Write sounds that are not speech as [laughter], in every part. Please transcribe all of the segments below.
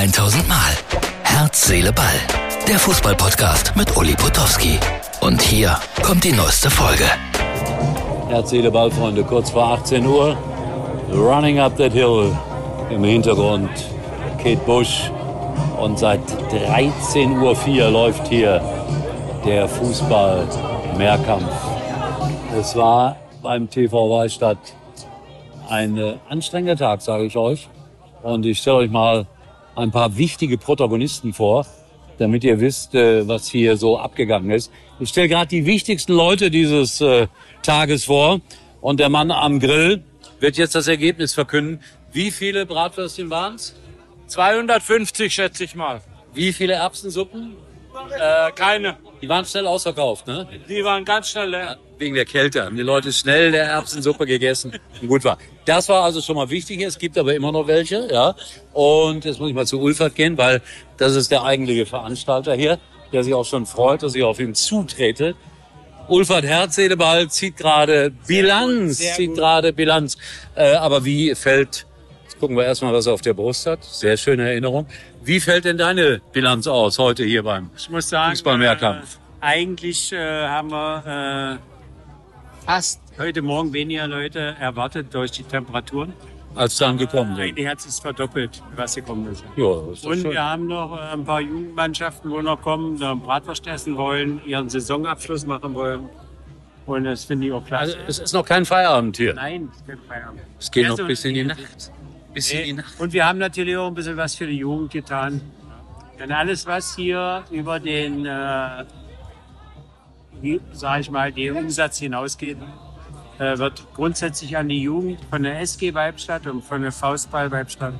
1000 Mal. Herz, Seele, Ball. Der Fußballpodcast mit Uli Potowski. Und hier kommt die neueste Folge. Herz, Seele, Ball, Freunde. Kurz vor 18 Uhr. Running up that hill. Im Hintergrund Kate Bush. Und seit 13.04 Uhr läuft hier der Fußball-Mehrkampf. Es war beim TV Wahlstadt ein äh, anstrengender Tag, sage ich euch. Und ich stelle euch mal ein paar wichtige Protagonisten vor, damit ihr wisst, äh, was hier so abgegangen ist. Ich stelle gerade die wichtigsten Leute dieses äh, Tages vor. Und der Mann am Grill wird jetzt das Ergebnis verkünden. Wie viele Bratwürstchen waren es? 250 schätze ich mal. Wie viele Erbsensuppen? Äh, keine. Die waren schnell ausverkauft, ne? Die waren ganz schnell leer. Wegen der Kälte haben die Leute schnell der Erbsensuppe gegessen und gut war. Das war also schon mal wichtig. Es gibt aber immer noch welche, ja. Und jetzt muss ich mal zu Ulfert gehen, weil das ist der eigentliche Veranstalter hier, der sich auch schon freut, dass ich auf ihn zutrete. Ulfert Herzedeball zieht gerade Bilanz, Sehr zieht gut. gerade Bilanz. Äh, aber wie fällt, jetzt gucken wir erstmal, was er auf der Brust hat. Sehr schöne Erinnerung. Wie fällt denn deine Bilanz aus heute hier beim Ich muss sagen, Fußballmehrkampf? Äh, eigentlich äh, haben wir äh, fast heute Morgen weniger Leute erwartet durch die Temperaturen. als dann gekommen sind? Die hat sich verdoppelt, was gekommen ist. Ja, ist Und schön. wir haben noch äh, ein paar Jugendmannschaften, wo noch kommen, da Bratwurst essen wollen, ihren Saisonabschluss machen wollen. Und das finde ich auch Also klasse. es ist noch kein Feierabend hier. Nein, es gibt Feierabend. Es geht noch Also, bis in die Nacht. Bis in die Nacht. Und wir haben natürlich auch ein bisschen was für die Jugend getan. Denn alles, was hier über den, äh, wie, sag ich mal, den Umsatz hinausgeht, äh, wird grundsätzlich an die Jugend von der SG Weibstadt und von der Faustball Weibstadt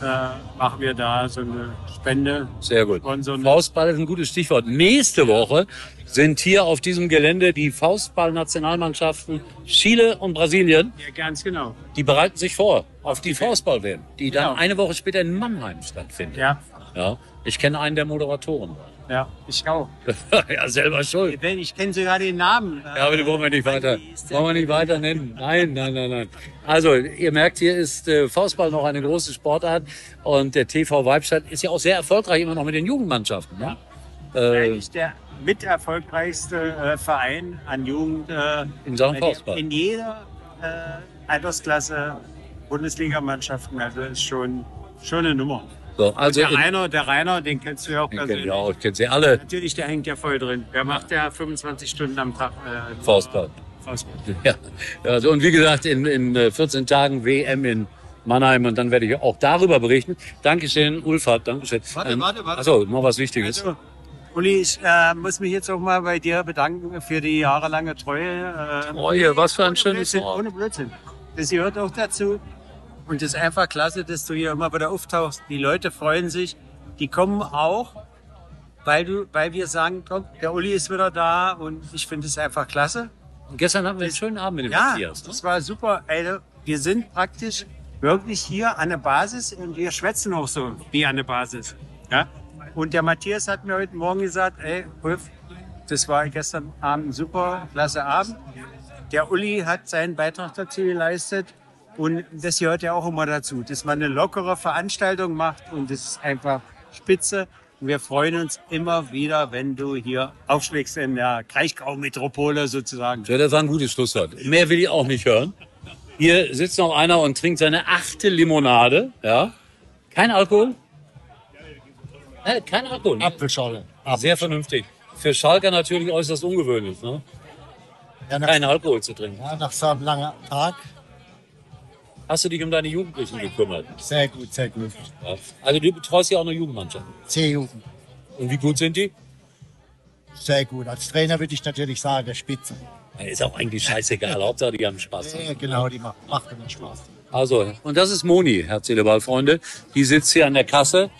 äh, machen wir da so eine Spende. Sehr gut. Faustball ist ein gutes Stichwort. Nächste Woche sind hier auf diesem Gelände die Faustball-Nationalmannschaften Chile und Brasilien. Ja, ganz genau. Die bereiten sich vor auf die Faustball-WM, die dann Genau. eine Woche später in Mannheim stattfindet. Ja, Ja. Ich kenne einen der Moderatoren. ja, ich auch. [laughs] ja, selber schuld. Ich kenne sogar den Namen. Ja, aber die wollen wir nicht weiter, wollen wir nicht weiter nennen. Nein, nein, nein, nein. Also, ihr merkt, hier ist äh, Faustball noch eine große Sportart und der TV Weibstadt ist ja auch sehr erfolgreich immer noch mit den Jugendmannschaften. Ne? Äh, Eigentlich der miterfolgreichste äh, Verein an Jugend äh, In Sachen in- Faustball. In jeder äh, Altersklasse Bundesligamannschaften. Also ist schon, schon eine Nummer. so, also Der in, Rainer, der Rainer, den kennst du ja auch kenn persönlich. auch, ich kenne sie alle. Natürlich, der hängt ja voll drin. Der macht ja 25 Stunden am Tag äh, Faustball. Faustball. [laughs] Ja. Also, und wie gesagt, in, in äh, 14 Tagen WM in Mannheim und dann werde ich auch darüber berichten. Dankeschön, Ulfert, Dankeschön. Warte, warte, warte. Achso, noch was Wichtiges. Also, Uli, ich äh, muss mich jetzt auch mal bei dir bedanken für die jahrelange Treue. Äh, Treue, was für ein schönes Blödsinn, Wort. Ohne Blödsinn. Das gehört auch dazu. Und es ist einfach klasse, dass du hier immer wieder auftauchst. Die Leute freuen sich. Die kommen auch, weil, du, weil wir sagen, komm, der Uli ist wieder da und ich finde es einfach klasse. Und gestern hatten wir einen schönen Abend mit dem Ja, Matthias. Ne? das war super. Ey, wir sind praktisch wirklich hier an der Basis und wir schwätzen auch so wie an der Basis. Ja? Und der Matthias hat mir heute Morgen gesagt, ey, Ulf, das war gestern Abend ein super, klasse Abend. Der Uli hat seinen Beitrag dazu geleistet und das gehört ja auch immer dazu, dass man eine lockere Veranstaltung macht und das ist einfach spitze. Und wir freuen uns immer wieder, wenn du hier aufschlägst in der Kraichgau-Metropole sozusagen. Ja, das war ein gutes Schlusswort. Mehr will ich auch nicht hören. Hier sitzt noch einer und trinkt seine achte Limonade. Ja. Kein Alkohol? Äh, kein Alkohol. ne? Apfelschorle. Sehr vernünftig. Für Schalker natürlich äußerst ungewöhnlich, ne? Ja, nach, Keinen Alkohol zu trinken. ja, nach so einem langen Tag. Hast du dich um deine Jugendlichen gekümmert? Sehr gut, sehr gut. Ja. Also du betreust ja auch eine Jugendmannschaft. C-Jugend. Und wie gut sind die? Sehr gut. Als Trainer würde ich natürlich sagen, der Spitze. Ist auch eigentlich scheißegal. Hauptsache, die haben Spaß. Ja, genau, die macht, macht immer Spaß. Also, und das ist Moni, Herz, Seele, Ball, Freunde. Die sitzt hier an der Kasse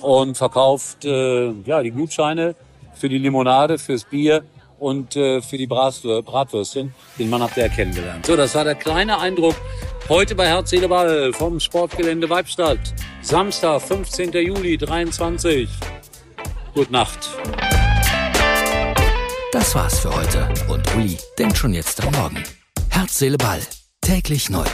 und verkauft äh, ja, die Gutscheine für die Limonade, fürs Bier und äh, für die Brat Bratwürstchen. Den Mann habt ihr kennengelernt. So, das war der kleine Eindruck heute bei Herz, Seele, Ball vom Sportgelände Weibstadt. Samstag, 15. Juli, 23. Gute Nacht. Das war's für heute. Und Uli denkt schon jetzt am Morgen. Herz, Seele, Ball. Täglich neu.